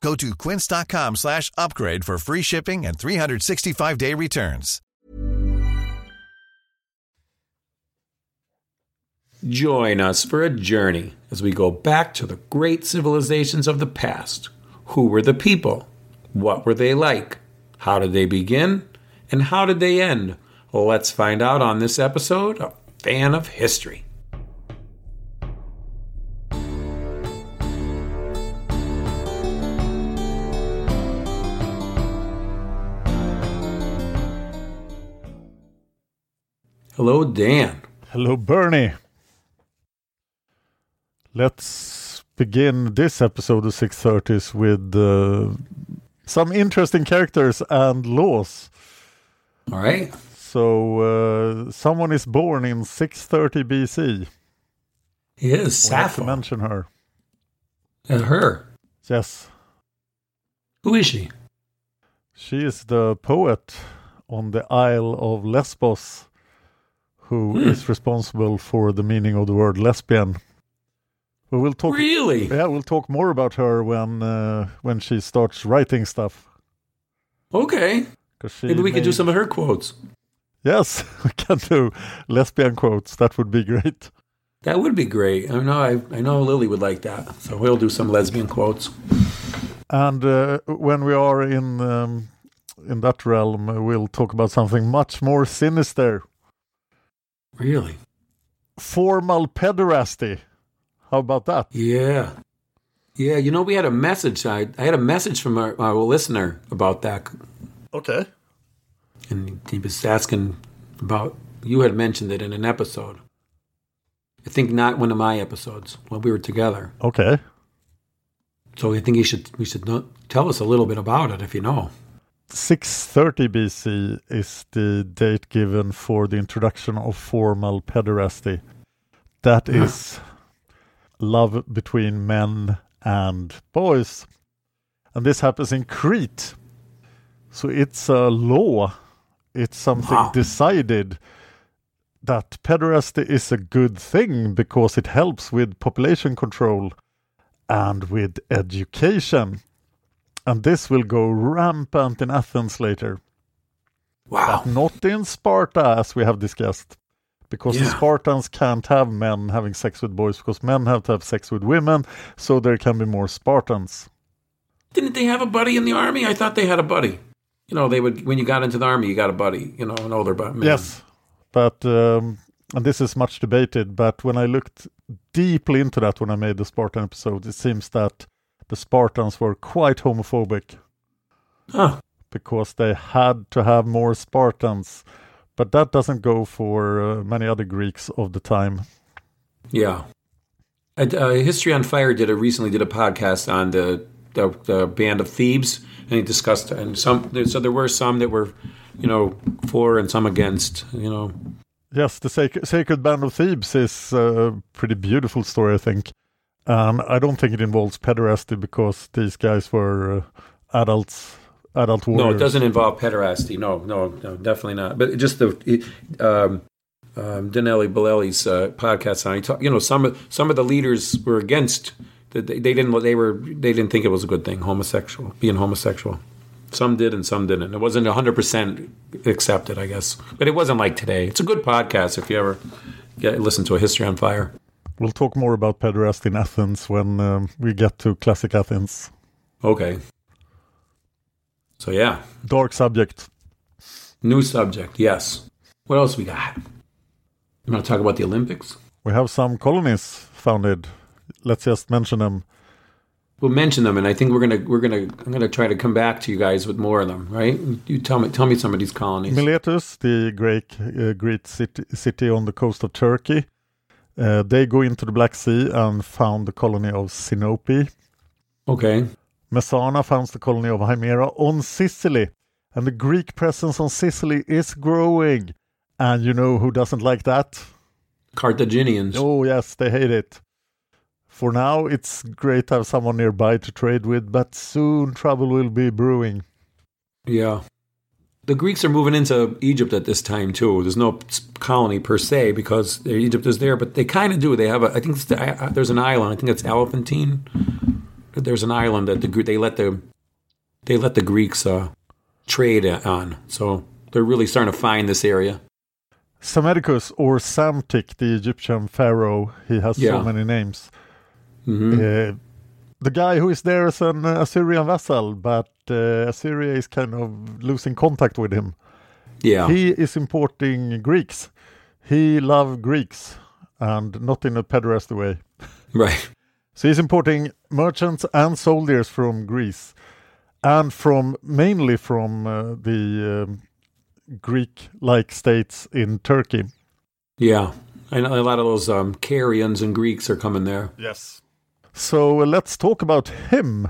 Go to quince.com slash upgrade for free shipping and 365-day returns. Join us for a journey as we go back to the great civilizations of the past. Who were the people? What were they like? How did they begin? And how did they end? Let's find out on this episode of Fan of History. Hello, Dan. Hello, Bernie. Let's begin this episode of 630s with uh, some interesting characters and laws. All right. So, uh, someone is born in 630 BC. He is We have to mention her. And her. Yes, Who is she? she is the poet on the Isle of Lesbos who is Hmm. responsible for the meaning of the word lesbian. We will talk. Really? Yeah, we'll talk more about her when uh, when she starts writing stuff. Okay. she Maybe we could do some of her quotes. Yes, we can do lesbian quotes. That would be great. That would be great. I know. I, I know Lily would like that. So we'll do some lesbian quotes. And uh, when we are in um, in that realm, we'll talk about something much more sinister: Really? formal pederasty. How about that? Yeah. Yeah. You know, we had a message. I, I had a message from our, our listener about that, Okay. and he was asking about. You had mentioned it in an episode. I think not one of my episodes when we were together. Okay. So I think you should we should know, tell us a little bit about it if you know. 630 BC is the date given for the introduction of formal pederasty. That hmm. is love between men and boys. And this happens in Crete. So it's a law. It's something Wow. decided that pederasty is a good thing because it helps with population control and with education. And this will go rampant in Athens later. Wow. But not in Sparta, as we have discussed. Because the Spartans can't have men having sex with boys, because men have to have sex with women, so there can be more Spartans. Didn't they have a buddy in the army? I thought they had a buddy. You know, they would when you got into the army, you got a buddy. You know, an older buddy. Yes, but um, and this is much debated. But when I looked deeply into that when I made the Spartan episode, it seems that the Spartans were quite homophobic Huh. because they had to have more Spartans. But that doesn't go for uh, many other Greeks of the time. Yeah. Uh, uh, History on Fire did a recently did a podcast on the the, the band of Thebes, and he discussed and some. So there were some that were, you know, for and some against. You know, Yes, the Sac- Sacred Band of Thebes is a pretty beautiful story, I think. And I don't think it involves pederasty because these guys were uh, adults adult warriors. No, it doesn't involve pederasty. No, no, no, definitely not. But just the it, um, um, Daniele Bolelli's uh, podcast on. He talk, you know, some of some of the leaders were against. They, they didn't. They were. They didn't think it was a good thing. Homosexual, being homosexual. Some did and some didn't. It wasn't hundred percent accepted, I guess. But it wasn't like today. It's a good podcast if you ever get listen to a History on Fire. We'll talk more about pederasty in Athens when um, we get to classic Athens. Okay. So yeah, Dark subject. new subject. Yes. What else we got? You want to talk about the Olympics? We have some colonies founded. Let's just mention them. We'll mention them, and I think we're gonna we're gonna I'm gonna try to come back to you guys with more of them. Right? You tell me tell me some of these colonies. Miletus, the Greek uh, great city, city on the coast of Turkey, uh, they go into the Black Sea and found the colony of Sinope. Okay. Messana founds the colony of Himera on Sicily, and the Greek presence on Sicily is growing. And you know who doesn't like that? Carthaginians. Oh, yes, they hate it. For now, it's great to have someone nearby to trade with, but soon trouble will be brewing. Yeah. The Greeks are moving into Egypt at this time too. There's no colony per se because Egypt is there, but they kind of do. They have a. I think the, there's an island. I think it's Elephantine. There's an island that the they let the they let the Greeks uh, trade on. So they're really starting to find this area. Psammetichus or Psamtik, the Egyptian pharaoh, he has Yeah. so many names. hmm Uh, the guy who is there as an Assyrian vassal, but uh, Assyria is kind of losing contact with him. Yeah. He is importing Greeks. He loves Greeks, and not in a pederasty way. right. So he's importing merchants and soldiers from Greece, and from mainly from uh, the um, Greek-like states in Turkey. Yeah. Know a lot of those um, Carians and Greeks are coming there. Yes. So let's talk about him.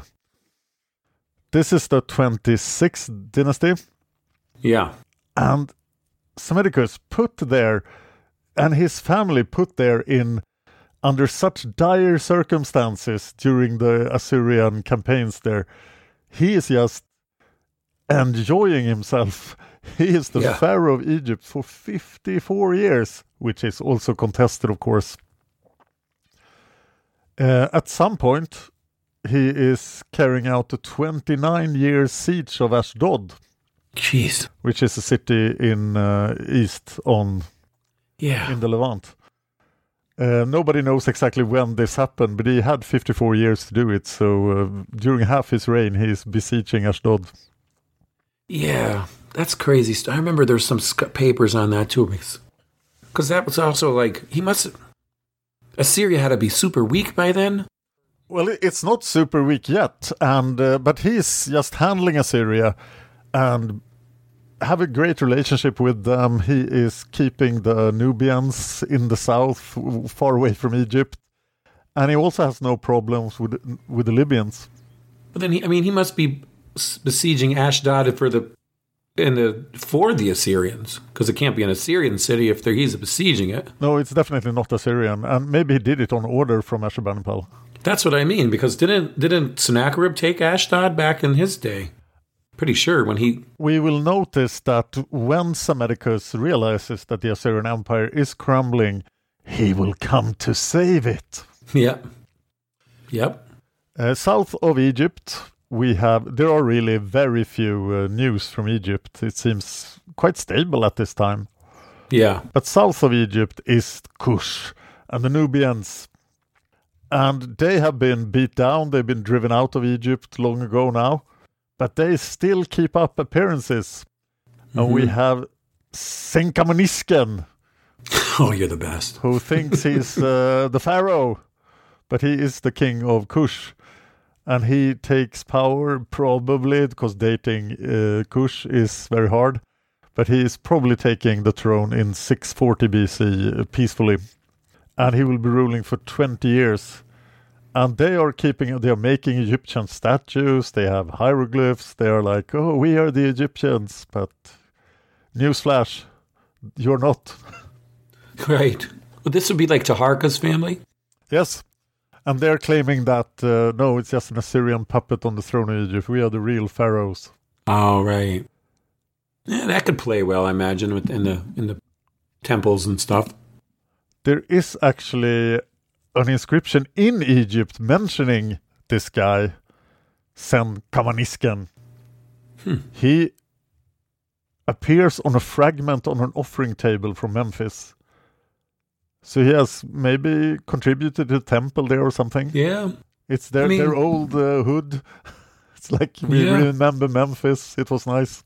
This is the 26th dynasty, Yeah. and Psammetichus put there, and his family put there in under such dire circumstances during the Assyrian campaigns there. He is just enjoying himself. He is the Yeah. pharaoh of Egypt for 54 years, which is also contested, of course. Uh, at some point, he is carrying out a 29 year siege of Ashdod, Jeez. which is a city in uh, east on Yeah. in the Levant. Uh, nobody knows exactly when this happened, but he had 54 years to do it. So uh, during half his reign, he is besieging Ashdod. Yeah, that's crazy. I remember there's some sc- papers on that too, because that was also like he must. Assyria had to be super weak by then. Well, it's not super weak yet, and uh, but he's just handling Assyria and have a great relationship with them. He is keeping the Nubians in the south, far away from Egypt, and he also has no problems with with the Libyans. But then he, I mean, he must be besieging Ashdod for the in the for the Assyrians because it can't be an Assyrian city if he's besieging it. No, it's definitely not Assyrian, and maybe he did it on order from Ashurbanipal. That's what I mean because didn't didn't Sennacherib take Ashdod back in his day? Pretty sure when he We will notice that when Psammetichus realizes that the Assyrian Empire is crumbling, he will come to save it. yep yep Uh, south of Egypt, we have there are really very few uh, news from Egypt. It seems quite stable at this time. yeah But south of Egypt is Kush and the Nubians. And they have been beat down, they've been driven out of Egypt long ago now. But they still keep up appearances. And we have Senkamanisken, oh you're the best who thinks he's uh, the pharaoh, but he is the king of Kush. And he takes power probably because dating uh, Kush is very hard. But he is probably taking the throne in 640 BC uh, peacefully. And he will be ruling for 20 years. And they are keeping, they are making Egyptian statues, they have hieroglyphs, they are like, oh, we are the Egyptians. But newsflash, you're not. right. Well, this would be like Taharka's family. Yes. And they're claiming that uh, no, it's just an Assyrian puppet on the throne of Egypt. We are the real pharaohs. Oh, right. Yeah, that could play well, I imagine, with in the in the temples and stuff. There is actually an inscription in Egypt mentioning this guy, Sen Kamanisken. He appears on a fragment on an offering table from Memphis. So he has maybe contributed to the temple there or something. Yeah. It's their I mean- their old uh, hood. It's like we Yeah. remember Memphis. It was nice.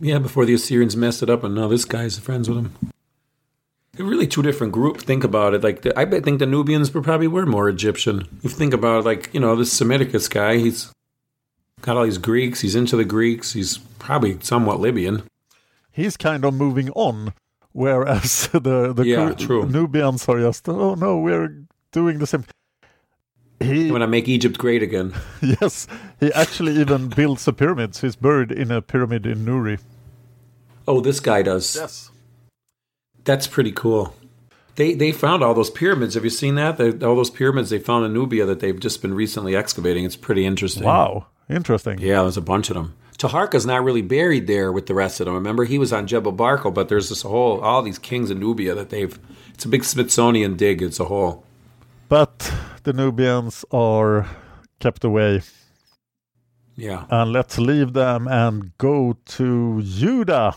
Yeah, before the Assyrians messed it up, and now this guy's friends with him. They're really two different groups. Think about it. Like the, I think the Nubians were probably were more Egyptian. If you think about it, like you know this Psammetichus guy, he's got all these Greeks. He's into the Greeks. He's probably somewhat Libyan. He's kind of moving on, whereas the the Yeah. Nubians are just oh no, we're doing the same. He When I make Egypt great again. yes, he actually even builds a pyramid. So he's buried in a pyramid in Nuri. Oh, this guy does. Yes. That's pretty cool. They they found all those pyramids. Have you seen that? They, all those pyramids they found in Nubia that they've just been recently excavating. It's pretty interesting. Wow, interesting. Yeah, there's a bunch of them. Taharka's not really buried there with the rest of them. Remember, he was on Jebel Barkal, but there's this whole all these kings in Nubia that they've. It's a big Smithsonian dig. It's a whole. But the Nubians are kept away, Yeah, and let's leave them and go to Judah.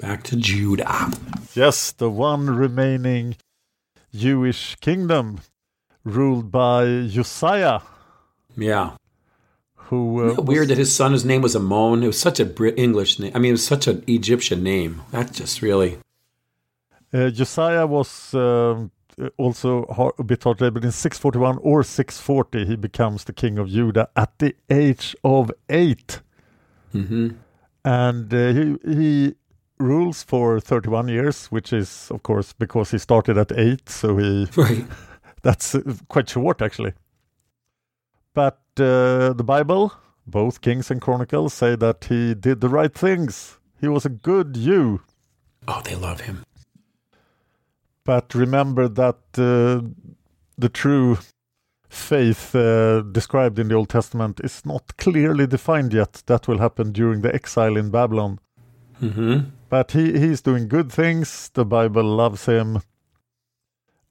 back to Judah. Yes, the one remaining Jewish kingdom ruled by Josiah, Yeah, who uh, weird that his son, his name was Amon. It was such a Brit English name. I mean, it was such an Egyptian name. That just really. Uh, Josiah was um, also har- a bit hard to but in 641 or 640 he becomes the king of Judah at the age of 8 hmm and uh, he he rules for 31 years which is of course because he started at 8 so he Right. that's uh, quite short actually but uh, the bible both kings and chronicles say that he did the right things he was a good Jew Oh, they love him. But remember that uh, the true faith uh, described in the Old Testament is not clearly defined yet. That will happen during the exile in Babylon. hmm But he, he's doing good things. The Bible loves him.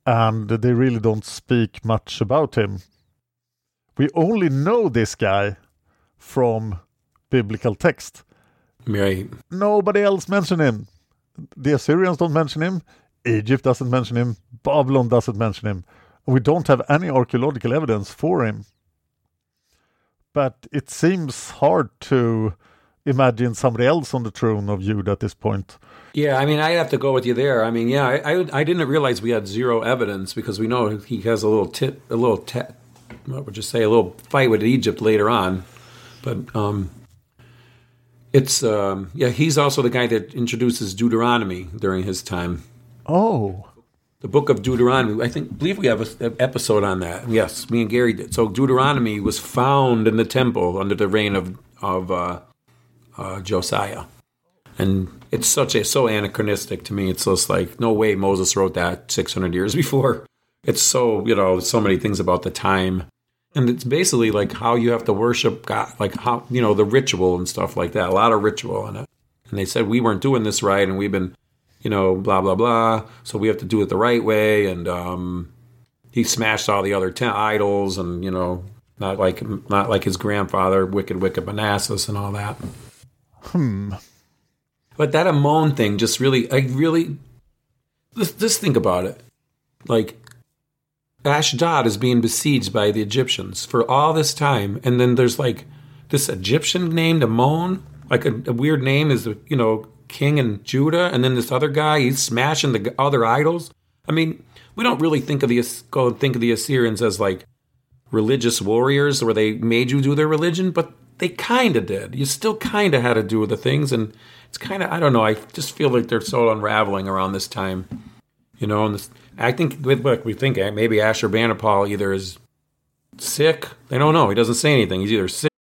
And they really don't speak much about him. We only know this guy from biblical text. Right. Nobody else mention him. The Assyrians don't mention him. Egypt doesn't mention him. Babylon doesn't mention him. We don't have any archaeological evidence for him. But it seems hard to imagine somebody else on the throne of Judah at this point. Yeah, I mean, I have to go with you there. I mean, yeah, I, I, I didn't realize we had zero evidence because we know he has a little tit, a little what would you say, a little fight with Egypt later on. But um, it's um, yeah, he's also the guy that introduces Deuteronomy during his time. Oh, The book of Deuteronomy. I think believe we have an episode on that. Yes, me and Gary did. So Deuteronomy was found in the temple under the reign of of uh, uh, Josiah, and it's such a so anachronistic to me. It's just like no way Moses wrote that 600 years before. It's so you know so many things about the time, and it's basically like how you have to worship God, like how you know the ritual and stuff like that. A lot of ritual in it. And they said we weren't doing this right, and we've been you know, blah blah blah. So we have to do it the right way. And um, he smashed all the other ten idols, and you know, not like not like his grandfather, wicked wicked Manassas, and all that. hmm. But that Amon thing just really, I really, just, just think about it. Like Ashdod is being besieged by the Egyptians for all this time, and then there's like this Egyptian named Amon, like a, a weird name is you know king in Judah, and then this other guy he's smashing the other idols. I mean, we don't really think of the go think of the Assyrians as like religious warriors where they made you do their religion, but they kind of did. You still kind of had to do the things, and it's kind of I don't know. I just feel like they're so unraveling around this time, you know. And this, I think with what we think eh, maybe Ashurbanipal either is sick. They don't know. He doesn't say anything. He's either sick.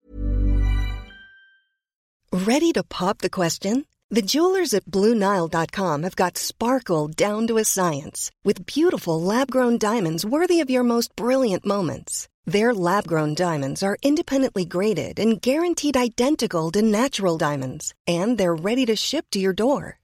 Ready to pop the question? The jewelers at BlueNile.com have got sparkle down to a science with beautiful lab grown diamonds worthy of your most brilliant moments. Their lab grown diamonds are independently graded and guaranteed identical to natural diamonds, and they're ready to ship to your door.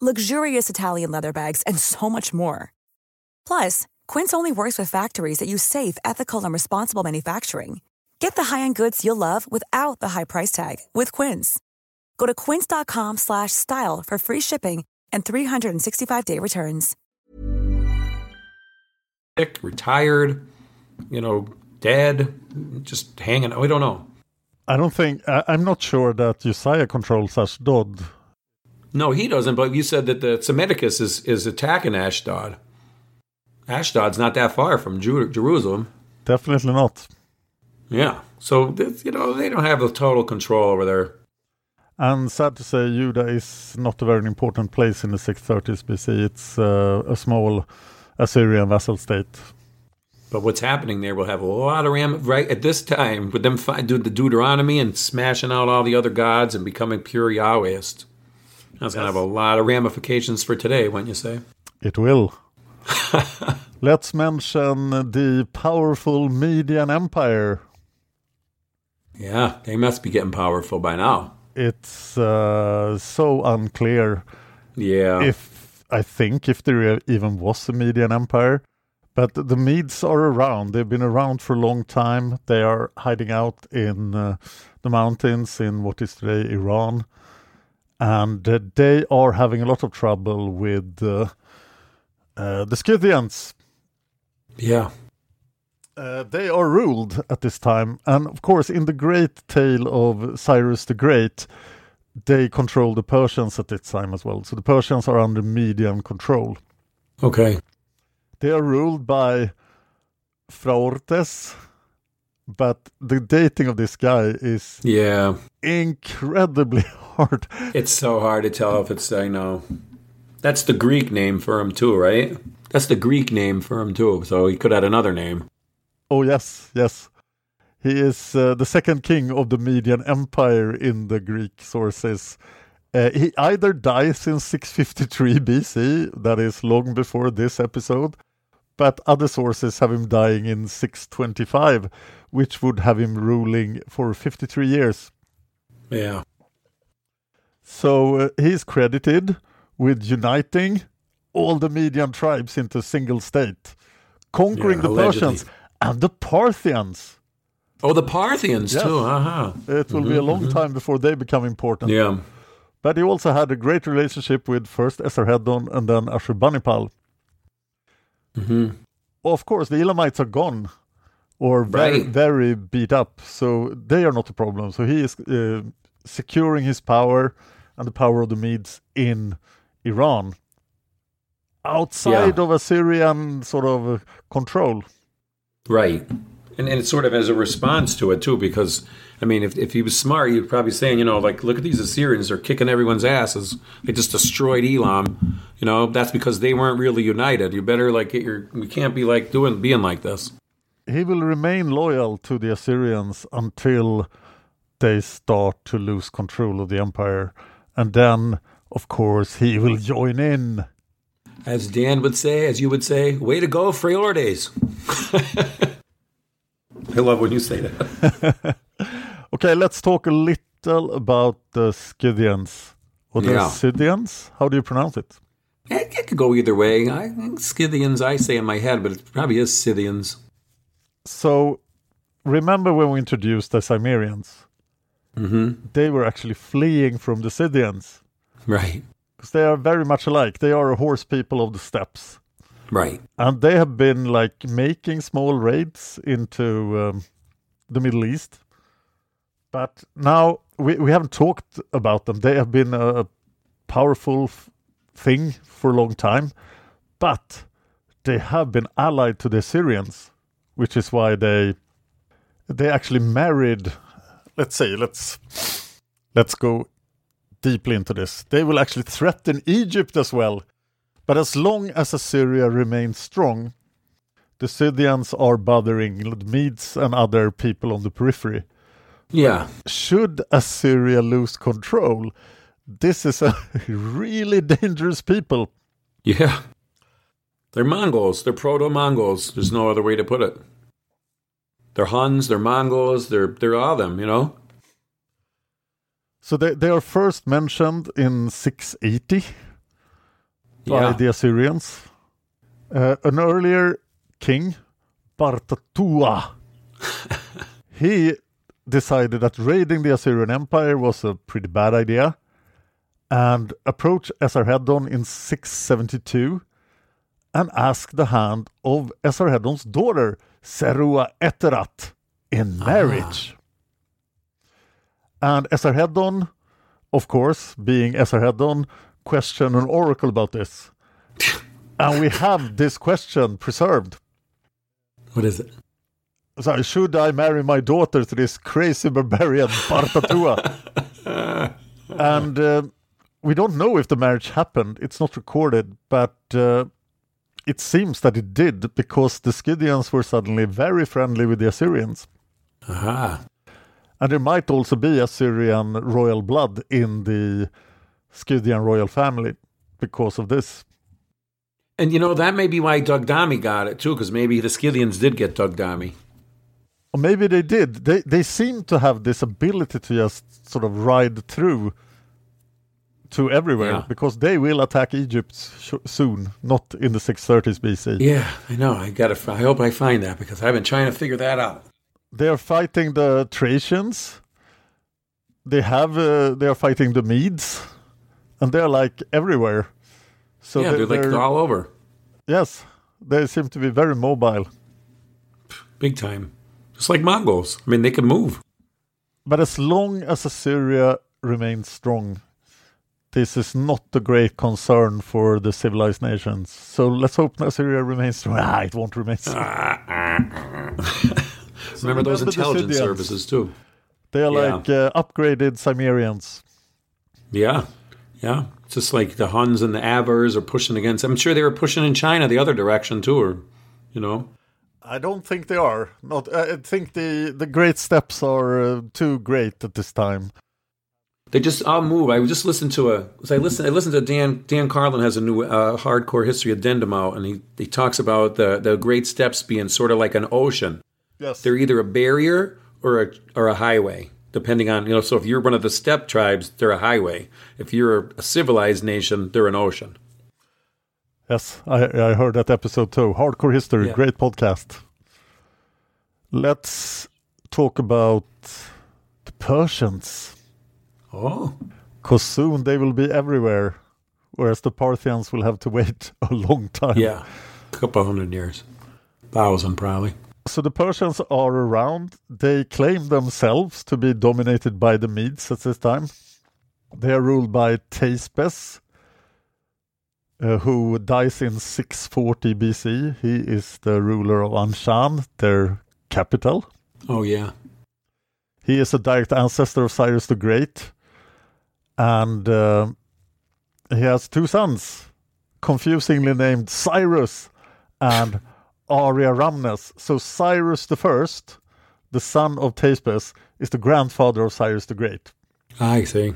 luxurious Italian leather bags, and so much more. Plus, Quince only works with factories that use safe, ethical, and responsible manufacturing. Get the high-end goods you'll love without the high price tag with Quince. Go to quince.com slash style for free shipping and 365-day returns. Sick, retired, you know, dead, just hanging. We don't know. I don't think I, I'm not sure that Josiah controls Ashdod. No, he doesn't. But you said that the Psammetichus is is attacking Ashdod. Ashdod's not that far from Ju- Jerusalem. Definitely not. Yeah. So you know they don't have the total control over there. And sad to say, Judah is not a very important place in the 630s BC. It's uh, a small Assyrian vassal state. But what's happening there will have a lot of ram right at this time with them doing the Deuteronomy and smashing out all the other gods and becoming pure Yahwehist. That's gonna have a lot of ramifications for today, wouldn't you say? It will. Let's mention the powerful Median Empire. Yeah, they must be getting powerful by now. It's uh, so unclear Yeah. if I think if there even was a Median Empire. But the Medes are around. They've been around for a long time. They are hiding out in uh, the mountains in what is today Iran. And uh, they are having a lot of trouble with uh, uh, the Scythians. yeah. Uh, they are ruled at this time, and of course, in the great tale of Cyrus the Great, they control the Persians at this time as well. So the Persians are under Median control. Okay. They are ruled by Phraortes, but the dating of this guy is Yeah. incredibly hard. It's so hard to tell if it's I know. That's the Greek name for him too, right? That's the Greek name for him too. So he could have another name. Oh yes, yes. He is uh, the second king of the Median Empire in the Greek sources. Uh, he either dies in 653 BC, that is long before this episode, but other sources have him dying in 625, which would have him ruling for 53 years. Yeah. So uh, he's credited with uniting all the Median tribes into a single state, conquering Yeah, the allegedly. Persians and the Parthians. Oh, the Parthians Yes. too. Uh-huh. It will be a long time before they become important. Yeah. But he also had a great relationship with first Esarhaddon and then Ashurbanipal. Hmm Of course, the Elamites are gone or very, Right. very beat up, so they are not a problem. So he is uh, securing his power and the power of the Medes in Iran, outside Yeah. of Assyrian sort of uh, control. Right. And, and it's sort of as a response to it too, because I mean, if, if he was smart, he'd probably saying, you know, like, look at these Assyrians, they're kicking everyone's asses. They just destroyed Elam. You know, that's because they weren't really united. You better like get your. We can't be like doing being like this. He will remain loyal to the Assyrians until they start to lose control of the empire, and then, of course, he will join in. As Dan would say, as you would say, way to go, Phraortes. I love when you say that. Okay, let's talk a little about the Scythians or the Yeah. Scythians. How do you pronounce it? It- it- could go either way. I think Scythians, I say in my head, but it probably is Scythians. So, remember when we introduced the Cimmerians? Mm-hmm. They were actually fleeing from the Scythians Right. because they are very much alike. They are a horse people of the steppes, Right. and they have been like making small raids into um, the Middle East. But now we, we haven't talked about them. They have been a powerful f- thing for a long time, but they have been allied to the Syrians, which is why they they actually married. Let's say let's let's go deeply into this. They will actually threaten Egypt as well. But as long as Assyria remains strong, the Scythians are bothering the Medes and other people on the periphery. Yeah. Should Assyria lose control, this is a really dangerous people. Yeah. They're Mongols. They're proto Mongols. There's no other way to put it. They're Huns, they're Mongols, they're they're all them, you know? So they, they are first mentioned in 680 by the Assyrians. Uh, an earlier king, Bartatua, he decided that raiding the Assyrian Empire was a pretty bad idea and approached Esarhaddon in 672 and asked the hand of Esarhaddon's daughter, Serua Eterat, in marriage. And Esarhaddon, of course, being Esarhaddon, questioned an oracle about this. and we have this question preserved. What is it? So, should I marry my daughter to this crazy barbarian Bartatua? and uh, we don't know if the marriage happened. It's not recorded, but uh, it seems that it did because the Scythians were suddenly very friendly with the Assyrians. Aha. And there might also be Assyrian royal blood in the Scythian royal family because of this. And you know, that may be why Dugdamme got it too, because maybe the Scythians did get Dugdamme. Or maybe they did. They they seem to have this ability to just sort of ride through to everywhere Yeah. because they will attack Egypt sh- soon, not in the 630s BC. Yeah, I know. I gotta. I hope I find that because I've been trying to figure that out. They are fighting the Thracians. They have uh, they are fighting the Medes, and they're like everywhere. So yeah, they- they're like all over, yes, they seem to be very mobile. big time. Just like Mongols. I mean, they can move. But as long as Assyria remains strong, this is not a great concern for the civilized nations. So let's hope Assyria remains strong. Ah, it won't remain strong. remember those intelligence services too. They are Yeah. like uh, upgraded Cimmerians. Yeah, yeah. It's just like the Huns and the Avars are pushing against. I'm sure they were pushing in China the other direction too, or you know. I don't think they are. Not. I think the the great steppes are uh, too great at this time. They just I'll move. I just listened to a. I listen. I listened to Dan. Dan Carlin has a new uh, hardcore history addendum out, and he he talks about the the Great Steppes being sort of like an ocean. Yes. They're either a barrier or a or a highway, depending on you know. So if you're one of the steppe tribes, they're a highway. If you're a civilized nation, they're an ocean. Yes, I, I heard that episode too. Hardcore History, Yeah. great podcast. Let's talk about the Persians, Oh, because soon they will be everywhere, whereas the Parthians will have to wait a long time. yeah, a couple hundred years, thousand probably. So the Persians are around. They claim themselves to be dominated by the Medes at this time. They are ruled by Teispes, uh, who dies in 640 BC. He is the ruler of Anshan, their capital. Oh yeah, He is a direct ancestor of Cyrus the Great, and uh, he has two sons, confusingly named Cyrus and Ariaramnes. So Cyrus the First, the son of Teispes, is the grandfather of Cyrus the Great. I see.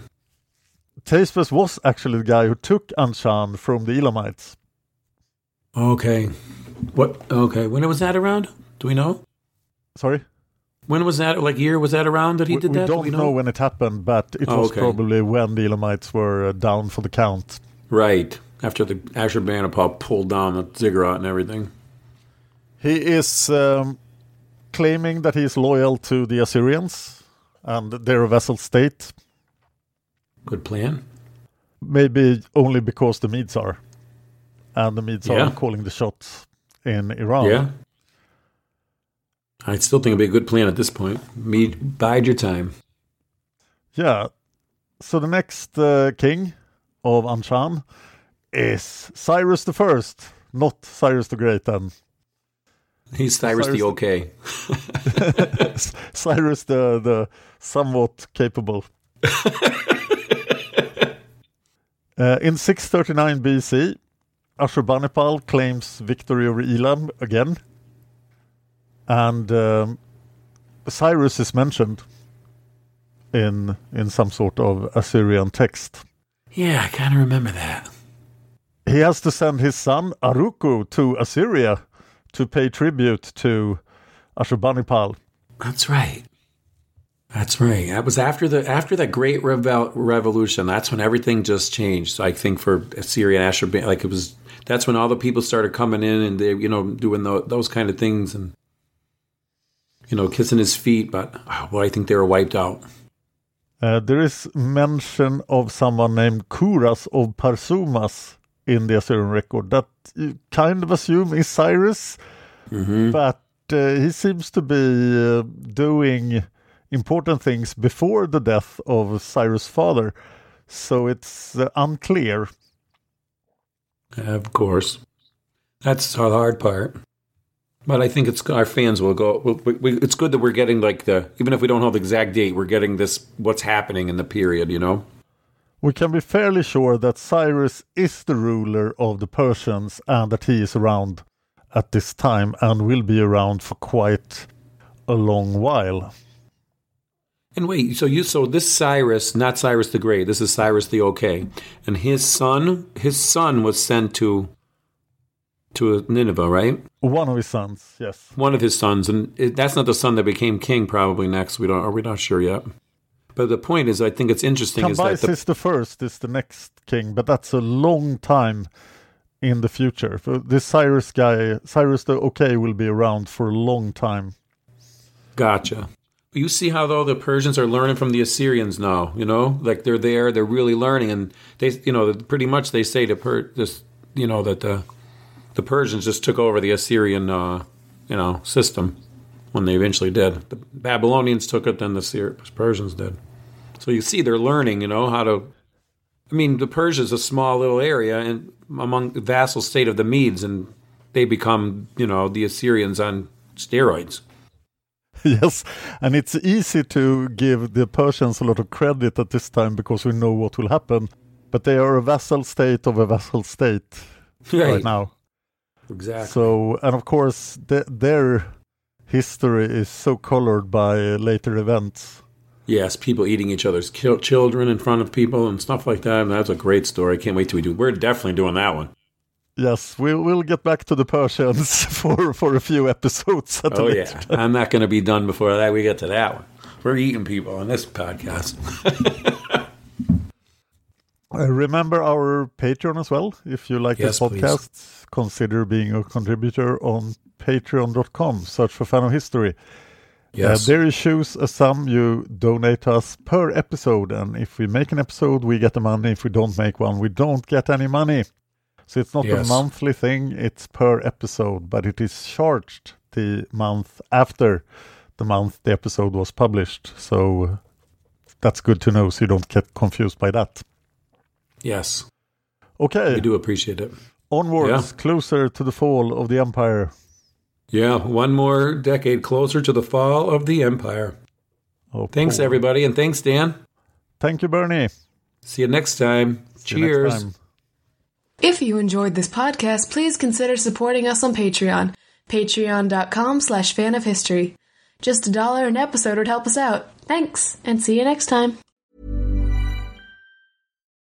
Teispes was actually the guy who took Anshan from the Elamites. Okay, what? Okay, when was that around? Do we know? Sorry, When was that? Like year was that around that he we, did we that? Do don't know? when it happened, but it Oh, was okay. probably when the Elamites were uh, down for the count. Right. after the Ashurbanipal pulled down the ziggurat and everything. He is um, claiming that he is loyal to the Assyrians and their vassal state. Good plan. Maybe only because the Medes are. And the Medes Yeah. are calling the shots in Iran. Yeah. I still think it'd be a good plan at this point. Me, bide your time. Yeah. So the next uh, king of Anshan is Cyrus the First, not Cyrus the Great. Then He's Cyrus the okay. Cyrus the the somewhat capable. Uh, in 639 BC, Ashurbanipal claims victory over Elam again, and um, Cyrus is mentioned in in some sort of Assyrian text. Yeah, I kind of remember that. He has to send his son Aruku to Assyria to pay tribute to Ashurbanipal. That's right. That's right. That was after the after that great revel- revolution. That's when everything just changed. I think for Assyria and Ashurban, like it was. That's when all the people started coming in and they, you know, doing tho- those kind of things and you know, kissing his feet. But oh, boy, I think they were wiped out. Uh, there is mention of someone named Kuras of Parsumas in the Assyrian record that you kind of assume is Cyrus, but uh, he seems to be uh, doing important things before the death of Cyrus' father, so it's uh, unclear. Of course, that's the hard part. But I think it's our fans will go. will- We, we, it's good that we're getting like the even if we don't know the exact date, we're getting this what's happening in the period. You know. We can be fairly sure that Cyrus is the ruler of the Persians and that he is around at this time and will be around for quite a long while. And wait, so you so this Cyrus, not Cyrus the Great, this is Cyrus the Okay, and his son, his son was sent to to Nineveh, right? One of his sons, yes. One of his sons, and it, that's not the son that became king. Probably next, we don't. Are we not sure yet? But the point is, I think it's interesting is that Cambyses the, the first is the next king, but that's a long time in the future. This Cyrus guy, Cyrus the Okay, will be around for a long time. Gotcha. You see how though the Persians are learning from the Assyrians now. You know, like they're there, they're really learning, and they, you know, pretty much they say to per this, you know, that the the Persians just took over the Assyrian, uh, you know, system when they eventually did. The Babylonians took it, then the Persians did. So you see, they're learning, you know, how to. I mean, the Persia's a small little area and among the vassal state of the Medes, and they become, you know, the Assyrians on steroids. yes, and it's easy to give the Persians a lot of credit at this time because we know what will happen. But they are a vassal state of a vassal state right, Right. now. Exactly. So, and of course, th- their history is so colored by later events. Yes, people eating each other's children in front of people and stuff like that. And that's a great story. I can't wait till we do. We're definitely doing that one. Yes, we will get back to the Persians for, for a few episodes at Oh yeah, time. I'm not going to be done before that. We get to that one. We're eating people on this podcast. Uh, remember our Patreon as well. If you like Yes, this please. podcast, consider being a contributor on patreon.com. Search for Fan of History. Yes. Uh, there you choose a sum you donate us per episode. And if we make an episode, we get the money. If we don't make one, we don't get any money. So it's not Yes. a monthly thing, it's per episode, but it is charged the month after the month the episode was published. So uh, that's good to know so you don't get confused by that. yes, Okay. we do appreciate it. Onwards, Yeah. closer to the fall of the empire. Yeah, one more decade closer to the fall of the empire. Oh, Thanks, Paul. everybody, and thanks, Dan. Thank you, Bernie. See you next time. See you next Cheers. time. If you enjoyed this podcast, please consider supporting us on Patreon. Patreon.com slash fan of history. Just a dollar an episode would help us out. Thanks, and see you next time.